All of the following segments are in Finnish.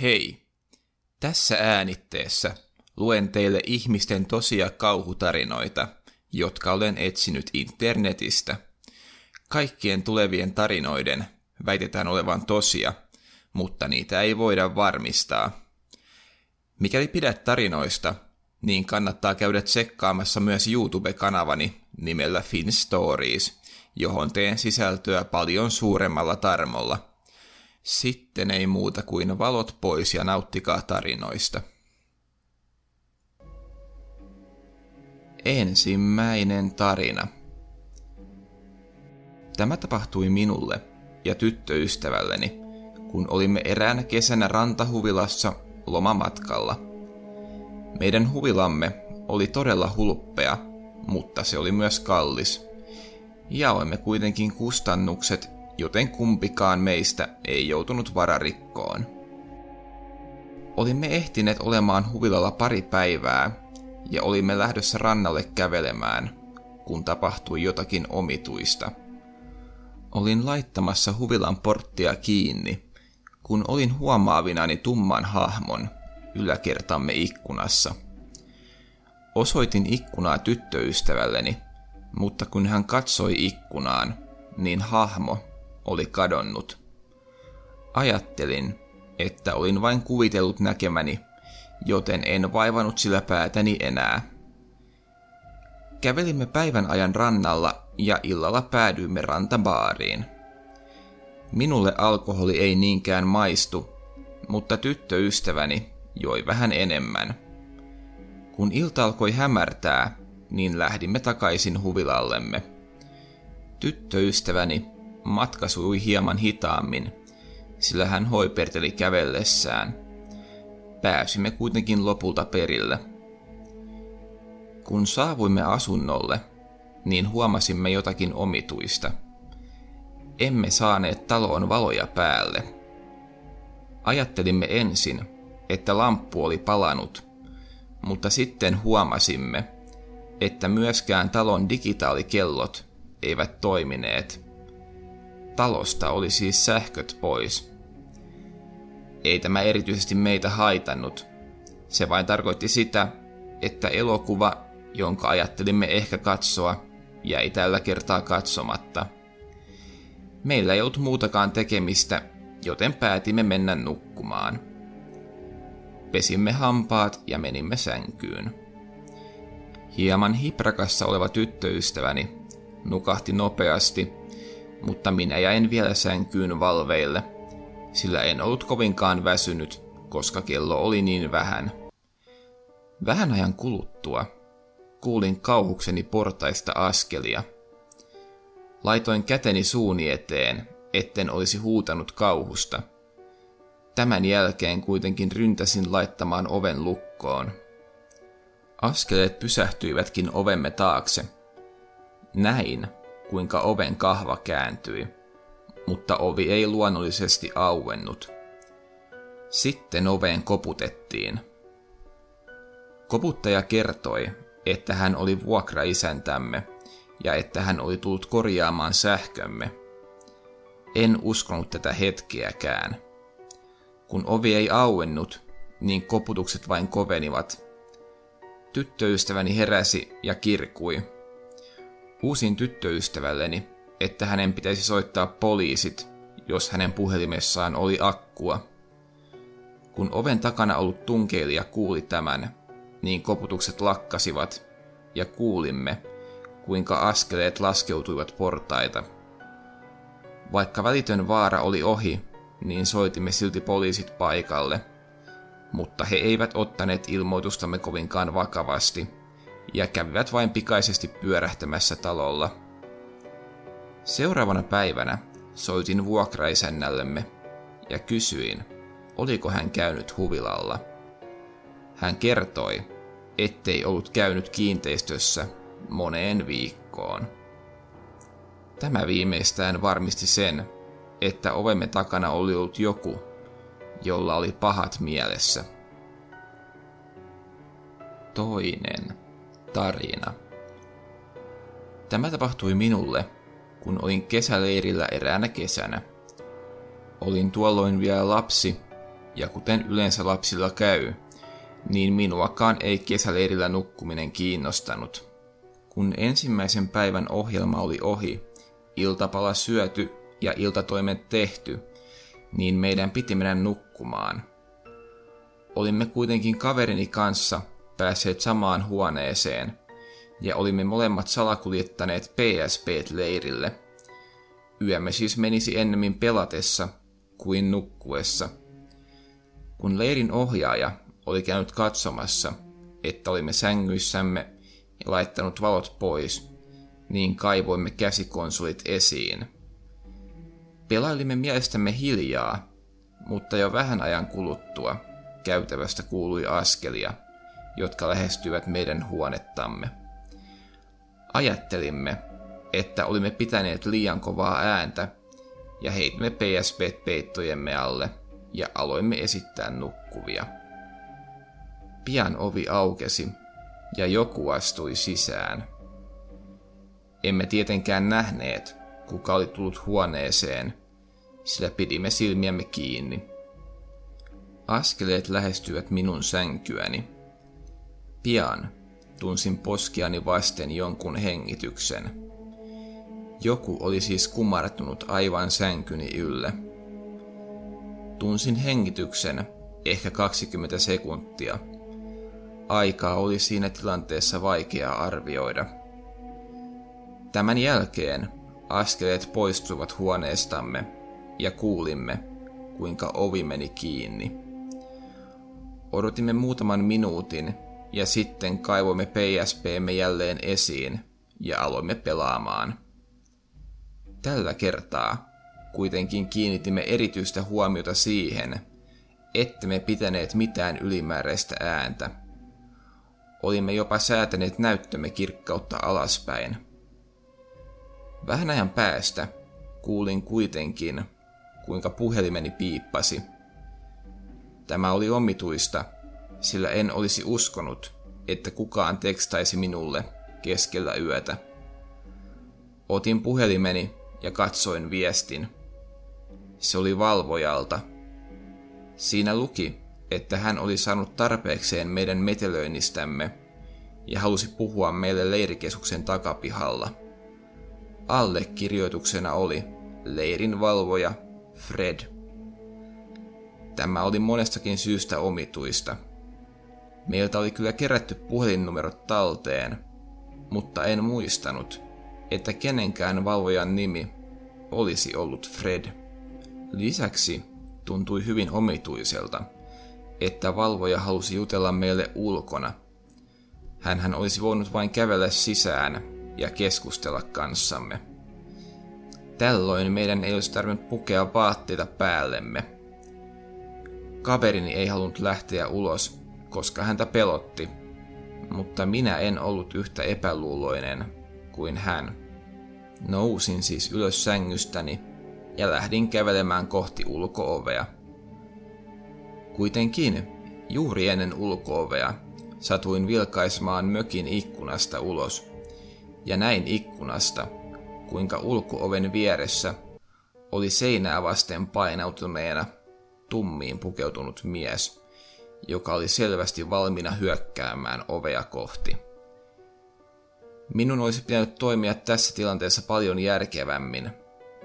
Hei! Tässä äänitteessä luen teille ihmisten tosia kauhutarinoita, jotka olen etsinyt internetistä. Kaikkien tulevien tarinoiden väitetään olevan tosia, mutta niitä ei voida varmistaa. Mikäli pidät tarinoista, niin kannattaa käydä tsekkaamassa myös YouTube-kanavani nimellä Fin Stories, johon teen sisältöä paljon suuremmalla tarmolla – sitten ei muuta kuin valot pois ja nauttikaa tarinoista. Ensimmäinen tarina. Tämä tapahtui minulle ja tyttöystävälleni, kun olimme eräänä kesänä rantahuvilassa lomamatkalla. Meidän huvilamme oli todella hulppea, mutta se oli myös kallis. Jaoimme kuitenkin kustannukset joten kumpikaan meistä ei joutunut vararikkoon. Olimme ehtineet olemaan huvilalla pari päivää ja olimme lähdössä rannalle kävelemään, kun tapahtui jotakin omituista. Olin laittamassa huvilan porttia kiinni, kun olin huomaavinani tumman hahmon yläkertamme ikkunassa. Osoitin ikkunaa tyttöystävälleni, mutta kun hän katsoi ikkunaan, niin hahmo oli kadonnut. Ajattelin, että olin vain kuvitellut näkemäni, joten en vaivannut sillä päätäni enää. Kävelimme päivän ajan rannalla ja illalla päädyimme rantabaariin. Minulle alkoholi ei niinkään maistu, mutta tyttöystäväni joi vähän enemmän. Kun ilta alkoi hämärtää, niin lähdimme takaisin huvilallemme. Tyttöystäväni Matka sujui hieman hitaammin, sillä hän hoiperteli kävellessään. Pääsimme kuitenkin lopulta perille. Kun saavuimme asunnolle, niin huomasimme jotakin omituista. Emme saaneet taloon valoja päälle. Ajattelimme ensin, että lamppu oli palanut, mutta sitten huomasimme, että myöskään talon digitaalikellot eivät toimineet talosta oli siis sähköt pois. Ei tämä erityisesti meitä haitannut. Se vain tarkoitti sitä, että elokuva, jonka ajattelimme ehkä katsoa, jäi tällä kertaa katsomatta. Meillä ei ollut muutakaan tekemistä, joten päätimme mennä nukkumaan. Pesimme hampaat ja menimme sänkyyn. Hieman hiprakassa oleva tyttöystäväni nukahti nopeasti mutta minä jäin vielä sänkyyn valveille, sillä en ollut kovinkaan väsynyt, koska kello oli niin vähän. Vähän ajan kuluttua kuulin kauhukseni portaista askelia. Laitoin käteni suuni eteen, etten olisi huutanut kauhusta. Tämän jälkeen kuitenkin ryntäsin laittamaan oven lukkoon. Askeleet pysähtyivätkin ovemme taakse. Näin, kuinka oven kahva kääntyi, mutta ovi ei luonnollisesti auennut. Sitten oveen koputettiin. Koputtaja kertoi, että hän oli vuokraisäntämme ja että hän oli tullut korjaamaan sähkömme. En uskonut tätä hetkeäkään. Kun ovi ei auennut, niin koputukset vain kovenivat. Tyttöystäväni heräsi ja kirkui Uusin tyttöystävälleni, että hänen pitäisi soittaa poliisit, jos hänen puhelimessaan oli akkua. Kun oven takana ollut tunkeilija kuuli tämän, niin koputukset lakkasivat, ja kuulimme, kuinka askeleet laskeutuivat portaita. Vaikka välitön vaara oli ohi, niin soitimme silti poliisit paikalle, mutta he eivät ottaneet ilmoitustamme kovinkaan vakavasti – ja kävivät vain pikaisesti pyörähtämässä talolla. Seuraavana päivänä soitin vuokraisännällemme ja kysyin, oliko hän käynyt huvilalla. Hän kertoi, ettei ollut käynyt kiinteistössä moneen viikkoon. Tämä viimeistään varmisti sen, että ovemme takana oli ollut joku, jolla oli pahat mielessä. Toinen tarina. Tämä tapahtui minulle, kun olin kesäleirillä eräänä kesänä. Olin tuolloin vielä lapsi ja kuten yleensä lapsilla käy, niin minuakaan ei kesäleirillä nukkuminen kiinnostanut. Kun ensimmäisen päivän ohjelma oli ohi, iltapala syöty ja iltatoimet tehty, niin meidän piti mennä nukkumaan. Olimme kuitenkin kaverini kanssa päässeet samaan huoneeseen, ja olimme molemmat salakuljettaneet PSP-leirille. Yömme siis menisi ennemmin pelatessa kuin nukkuessa. Kun leirin ohjaaja oli käynyt katsomassa, että olimme sängyissämme ja laittanut valot pois, niin kaivoimme käsikonsolit esiin. Pelailimme mielestämme hiljaa, mutta jo vähän ajan kuluttua käytävästä kuului askelia, jotka lähestyivät meidän huonettamme. Ajattelimme, että olimme pitäneet liian kovaa ääntä ja heitimme PSP peittojemme alle ja aloimme esittää nukkuvia. Pian ovi aukesi ja joku astui sisään. Emme tietenkään nähneet, kuka oli tullut huoneeseen, sillä pidimme silmiämme kiinni. Askeleet lähestyivät minun sänkyäni. Pian tunsin poskiani vasten jonkun hengityksen. Joku oli siis kumartunut aivan sänkyni ylle. Tunsin hengityksen ehkä 20 sekuntia. Aikaa oli siinä tilanteessa vaikea arvioida. Tämän jälkeen askeleet poistuivat huoneestamme ja kuulimme, kuinka ovi meni kiinni. Odotimme muutaman minuutin ja sitten kaivoimme PSPmme jälleen esiin ja aloimme pelaamaan. Tällä kertaa kuitenkin kiinnitimme erityistä huomiota siihen, että me pitäneet mitään ylimääräistä ääntä. Olimme jopa säätäneet näyttömme kirkkautta alaspäin. Vähän ajan päästä kuulin kuitenkin, kuinka puhelimeni piippasi. Tämä oli omituista, sillä en olisi uskonut, että kukaan tekstaisi minulle keskellä yötä. Otin puhelimeni ja katsoin viestin. Se oli valvojalta. Siinä luki, että hän oli saanut tarpeekseen meidän metelöinnistämme ja halusi puhua meille leirikeskuksen takapihalla. Allekirjoituksena oli leirin valvoja Fred. Tämä oli monestakin syystä omituista. Meiltä oli kyllä kerätty puhelinnumerot talteen, mutta en muistanut, että kenenkään valvojan nimi olisi ollut Fred. Lisäksi tuntui hyvin omituiselta, että valvoja halusi jutella meille ulkona. Hänhän olisi voinut vain kävellä sisään ja keskustella kanssamme. Tällöin meidän ei olisi tarvinnut pukea vaatteita päällemme. Kaverini ei halunnut lähteä ulos, koska häntä pelotti, mutta minä en ollut yhtä epäluuloinen kuin hän. Nousin siis ylös sängystäni ja lähdin kävelemään kohti ulkoovea. Kuitenkin, juuri ennen ulkoovea, satuin vilkaismaan mökin ikkunasta ulos, ja näin ikkunasta, kuinka ulkooven vieressä oli seinää vasten painautuneena tummiin pukeutunut mies, joka oli selvästi valmiina hyökkäämään ovea kohti. Minun olisi pitänyt toimia tässä tilanteessa paljon järkevämmin,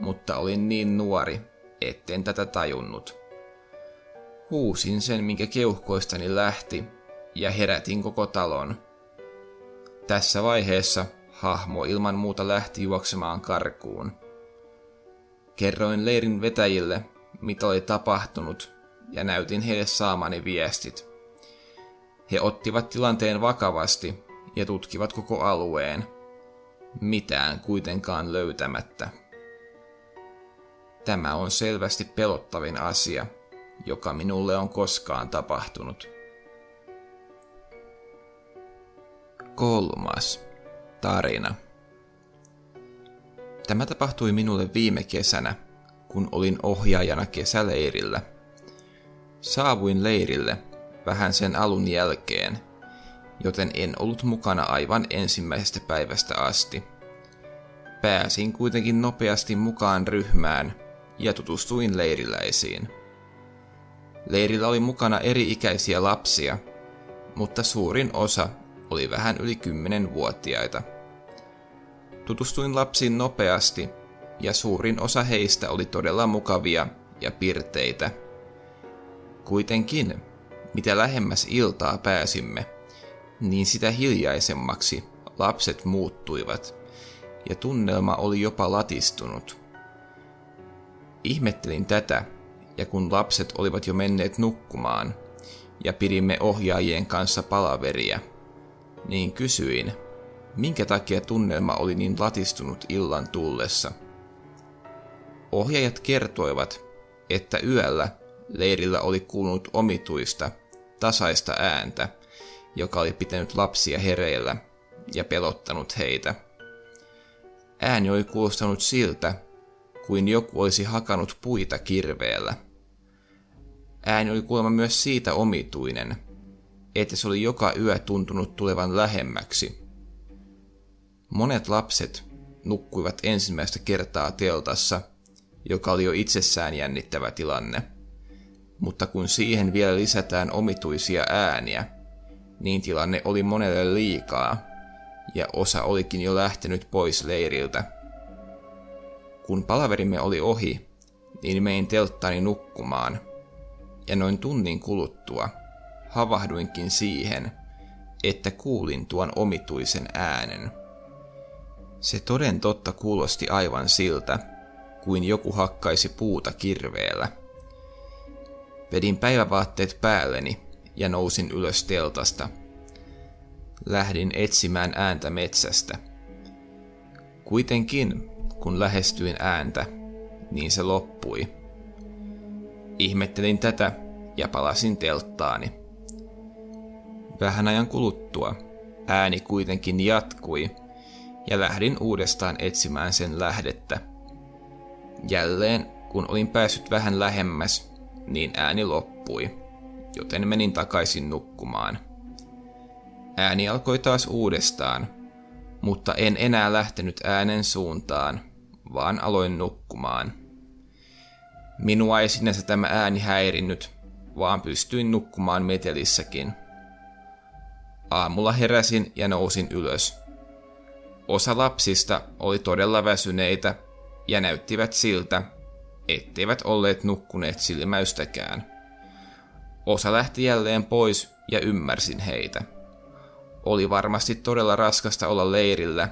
mutta olin niin nuori, etten tätä tajunnut. Huusin sen, minkä keuhkoistani lähti, ja herätin koko talon. Tässä vaiheessa hahmo ilman muuta lähti juoksemaan karkuun. Kerroin leirin vetäjille, mitä oli tapahtunut, ja näytin heille saamani viestit. He ottivat tilanteen vakavasti ja tutkivat koko alueen, mitään kuitenkaan löytämättä. Tämä on selvästi pelottavin asia, joka minulle on koskaan tapahtunut. Kolmas tarina. Tämä tapahtui minulle viime kesänä, kun olin ohjaajana kesäleirillä. Saavuin leirille vähän sen alun jälkeen, joten en ollut mukana aivan ensimmäisestä päivästä asti. Pääsin kuitenkin nopeasti mukaan ryhmään ja tutustuin leiriläisiin. Leirillä oli mukana eri-ikäisiä lapsia, mutta suurin osa oli vähän yli 10-vuotiaita. Tutustuin lapsiin nopeasti ja suurin osa heistä oli todella mukavia ja pirteitä. Kuitenkin, mitä lähemmäs iltaa pääsimme, niin sitä hiljaisemmaksi lapset muuttuivat ja tunnelma oli jopa latistunut. Ihmettelin tätä, ja kun lapset olivat jo menneet nukkumaan ja pidimme ohjaajien kanssa palaveria, niin kysyin, minkä takia tunnelma oli niin latistunut illan tullessa. Ohjaajat kertoivat, että yöllä leirillä oli kuulunut omituista, tasaista ääntä, joka oli pitänyt lapsia hereillä ja pelottanut heitä. Ääni oli kuulostanut siltä, kuin joku olisi hakannut puita kirveellä. Ääni oli kuulemma myös siitä omituinen, että se oli joka yö tuntunut tulevan lähemmäksi. Monet lapset nukkuivat ensimmäistä kertaa teltassa, joka oli jo itsessään jännittävä tilanne. Mutta kun siihen vielä lisätään omituisia ääniä, niin tilanne oli monelle liikaa, ja osa olikin jo lähtenyt pois leiriltä. Kun palaverimme oli ohi, niin mein telttaani nukkumaan, ja noin tunnin kuluttua havahduinkin siihen, että kuulin tuon omituisen äänen. Se toden totta kuulosti aivan siltä, kuin joku hakkaisi puuta kirveellä. Vedin päivävaatteet päälleni ja nousin ylös teltasta. Lähdin etsimään ääntä metsästä. Kuitenkin kun lähestyin ääntä, niin se loppui. Ihmettelin tätä ja palasin telttaani. Vähän ajan kuluttua ääni kuitenkin jatkui ja lähdin uudestaan etsimään sen lähdettä. Jälleen, kun olin päässyt vähän lähemmäs, niin ääni loppui, joten menin takaisin nukkumaan. Ääni alkoi taas uudestaan, mutta en enää lähtenyt äänen suuntaan, vaan aloin nukkumaan. Minua ei sinänsä tämä ääni häirinnyt, vaan pystyin nukkumaan metelissäkin. Aamulla heräsin ja nousin ylös. Osa lapsista oli todella väsyneitä ja näyttivät siltä, etteivät olleet nukkuneet silmäystäkään. Osa lähti jälleen pois ja ymmärsin heitä. Oli varmasti todella raskasta olla leirillä,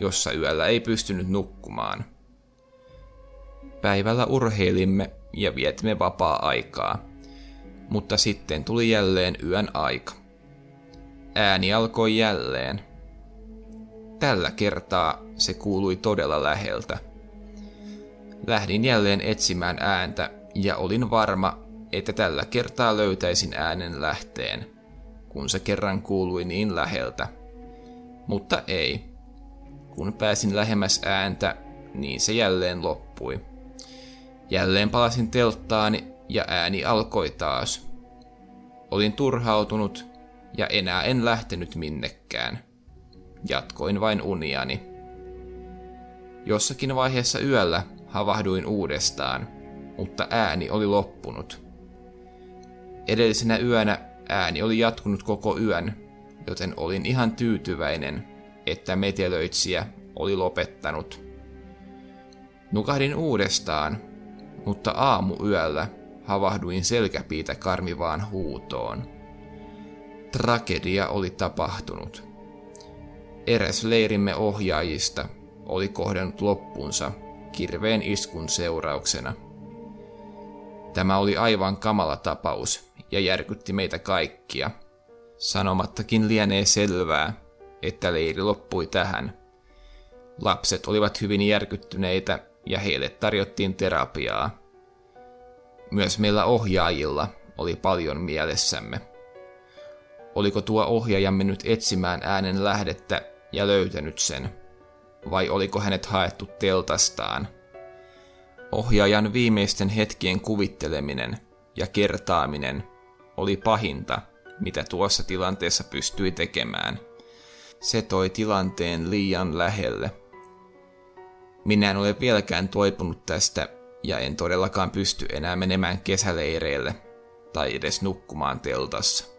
jossa yöllä ei pystynyt nukkumaan. Päivällä urheilimme ja vietimme vapaa-aikaa, mutta sitten tuli jälleen yön aika. Ääni alkoi jälleen. Tällä kertaa se kuului todella läheltä. Lähdin jälleen etsimään ääntä ja olin varma, että tällä kertaa löytäisin äänen lähteen, kun se kerran kuului niin läheltä. Mutta ei. Kun pääsin lähemmäs ääntä, niin se jälleen loppui. Jälleen palasin telttaani ja ääni alkoi taas. Olin turhautunut ja enää en lähtenyt minnekään. Jatkoin vain uniani. Jossakin vaiheessa yöllä havahduin uudestaan, mutta ääni oli loppunut. Edellisenä yönä ääni oli jatkunut koko yön, joten olin ihan tyytyväinen, että metelöitsijä oli lopettanut. Nukahdin uudestaan mutta aamuyöllä havahduin selkäpiitä karmivaan huutoon. Tragedia oli tapahtunut. Eräs leirimme ohjaajista oli kohdannut loppunsa kirveen iskun seurauksena. Tämä oli aivan kamala tapaus ja järkytti meitä kaikkia. Sanomattakin lienee selvää, että leiri loppui tähän. Lapset olivat hyvin järkyttyneitä ja heille tarjottiin terapiaa. Myös meillä ohjaajilla oli paljon mielessämme. Oliko tuo ohjaaja mennyt etsimään äänen lähdettä ja löytänyt sen? Vai oliko hänet haettu teltastaan? Ohjaajan viimeisten hetkien kuvitteleminen ja kertaaminen oli pahinta, mitä tuossa tilanteessa pystyi tekemään. Se toi tilanteen liian lähelle – minä en ole vieläkään toipunut tästä ja en todellakaan pysty enää menemään kesäleireille tai edes nukkumaan teltassa.